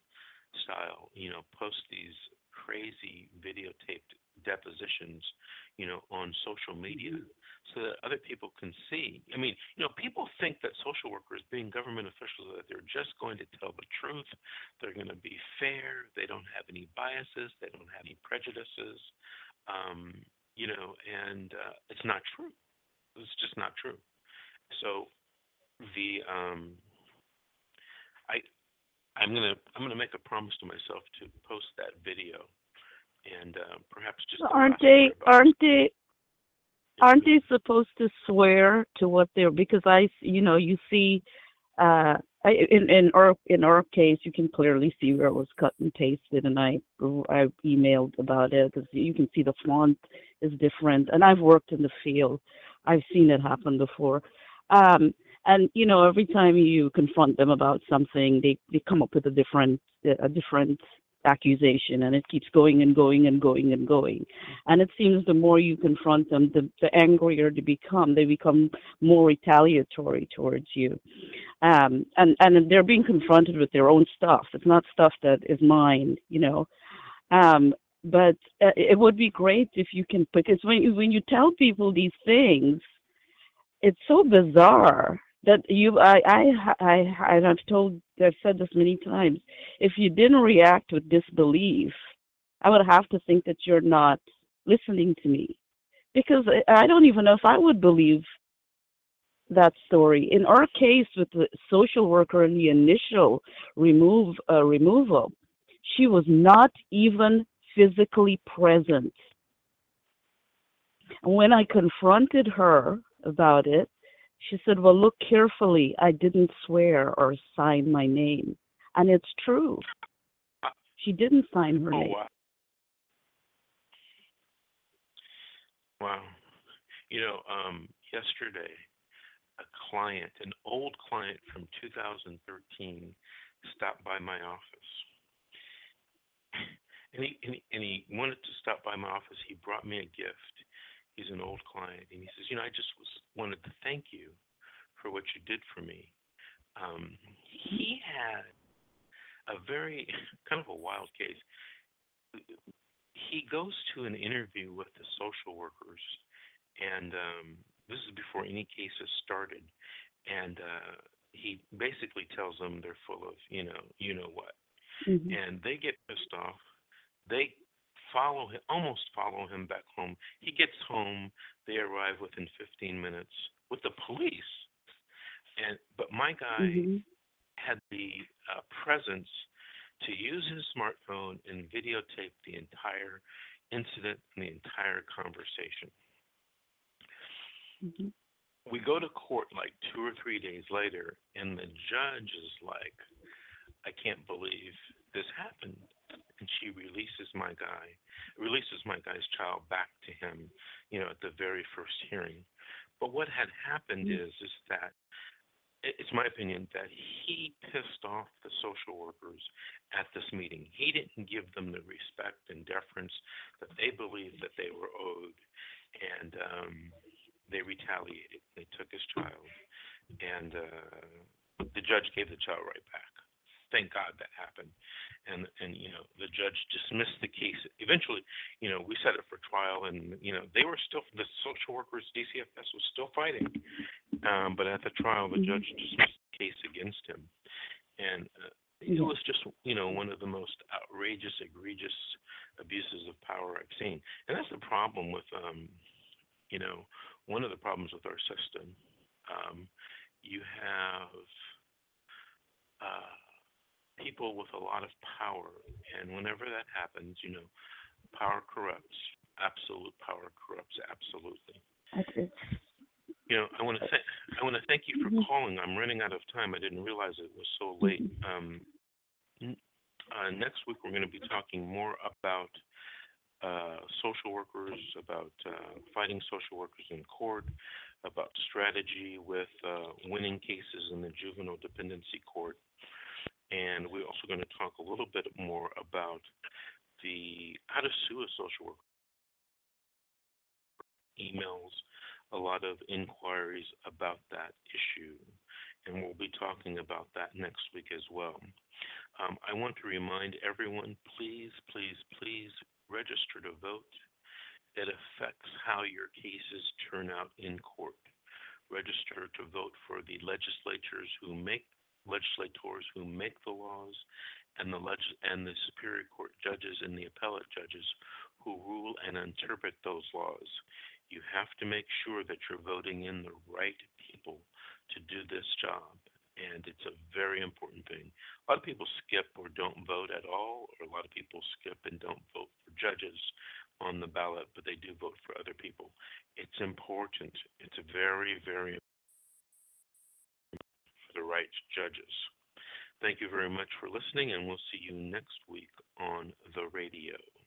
Speaker 2: style, you know, post these crazy videotaped depositions, you know, on social media mm-hmm. so that other people can see. I mean, you know, people think that social workers, being government officials, that they're just going to tell the truth, they're going to be fair, they don't have any biases, they don't have any prejudices, um, you know, and uh, it's not true. It's just not true. So the um, I I'm gonna I'm gonna make a promise to myself to post that video, and uh, perhaps just
Speaker 6: aren't they aren't they aren't they supposed to swear to what they're because I you know you see uh I, in in our in our case you can clearly see where it was cut and pasted and I I emailed about it because you can see the font is different and I've worked in the field. I've seen it happen before. Um and you know every time you confront them about something they they come up with a different a different accusation and it keeps going and going and going and going. And it seems the more you confront them the, the angrier they become. They become more retaliatory towards you. Um and and they're being confronted with their own stuff. It's not stuff that is mine you know. Um but uh, it would be great if you can because when you, when you tell people these things it's so bizarre that you I I I I've told I've said this many times. If you didn't react with disbelief, I would have to think that you're not listening to me, because I don't even know if I would believe that story. In our case, with the social worker in the initial remove uh, removal, she was not even physically present. And when I confronted her about it, she said, Well, look carefully. I didn't swear or sign my name. And it's true. She didn't sign her
Speaker 2: Oh,
Speaker 6: name.
Speaker 2: wow. Wow. You know, um, yesterday, a client, an old client from 2013, stopped by my office. And he, and he, and he wanted to stop by my office. He brought me a gift. He's an old client. And he says, You know, I just was, wanted to thank you for what you did for me. Um, he had a very kind of a wild case. He goes to an interview with the social workers, and um, this is before any cases started. And uh, he basically tells them they're full of, you know, you know what,
Speaker 6: Mhm.
Speaker 2: and they get pissed off. They follow him, almost follow him back home. He gets home. They arrive within 15 minutes with the police. And but my guy
Speaker 6: Mhm.
Speaker 2: had the uh, presence to use his smartphone and videotape the entire incident and the entire conversation.
Speaker 6: Mhm.
Speaker 2: We go to court like two or three days later, and the judge is like, I can't believe this happened. And she releases my guy, releases my guy's child back to him, you know, at the very first hearing. But what had happened
Speaker 6: Mm.
Speaker 2: is, is that it's my opinion that he pissed off the social workers at this meeting. He didn't give them the respect and deference that they believed that they were owed, and um, they retaliated. They took his child, and uh, the judge gave the child right back. Thank God that happened, and and you know the judge dismissed the case. Eventually, you know we set it for trial, and you know they were still the social workers DCFS was still fighting, um, but at the trial the
Speaker 6: Mhm.
Speaker 2: judge dismissed the case against him, and uh, it was just you know one of the most outrageous, egregious abuses of power I've seen, and that's the problem with um, you know one of the problems with our system. Um, you have people with a lot of power, and whenever that happens, you know, power corrupts. Absolute power corrupts absolutely.
Speaker 6: It.
Speaker 2: You know, I want to thank I want to thank you for
Speaker 6: Mhm.
Speaker 2: calling. I'm running out of time. I didn't realize it was so late. Um, uh, next week we're going to be talking more about uh, social workers, about uh, fighting social workers in court, about strategy with uh, winning cases in the juvenile dependency court, and we're also going to talk a little bit more about the how to sue a social worker. Emails, a lot of inquiries about that issue, and we'll be talking about that next week as well. Um, I want to remind everyone, please, please, please register to vote. It affects how your cases turn out in court. Register to vote for the legislatures who make legislators who make the laws and the leg- and the superior court judges and the appellate judges who rule and interpret those laws. You have to make sure that you're voting in the right people to do this job. And it's a very important thing. A lot of people skip or don't vote at all, or a lot of people skip and don't vote for judges on the ballot, but they do vote for other people. It's important. It's a very, very for the right judges. Thank you very much for listening, and we'll see you next week on the radio.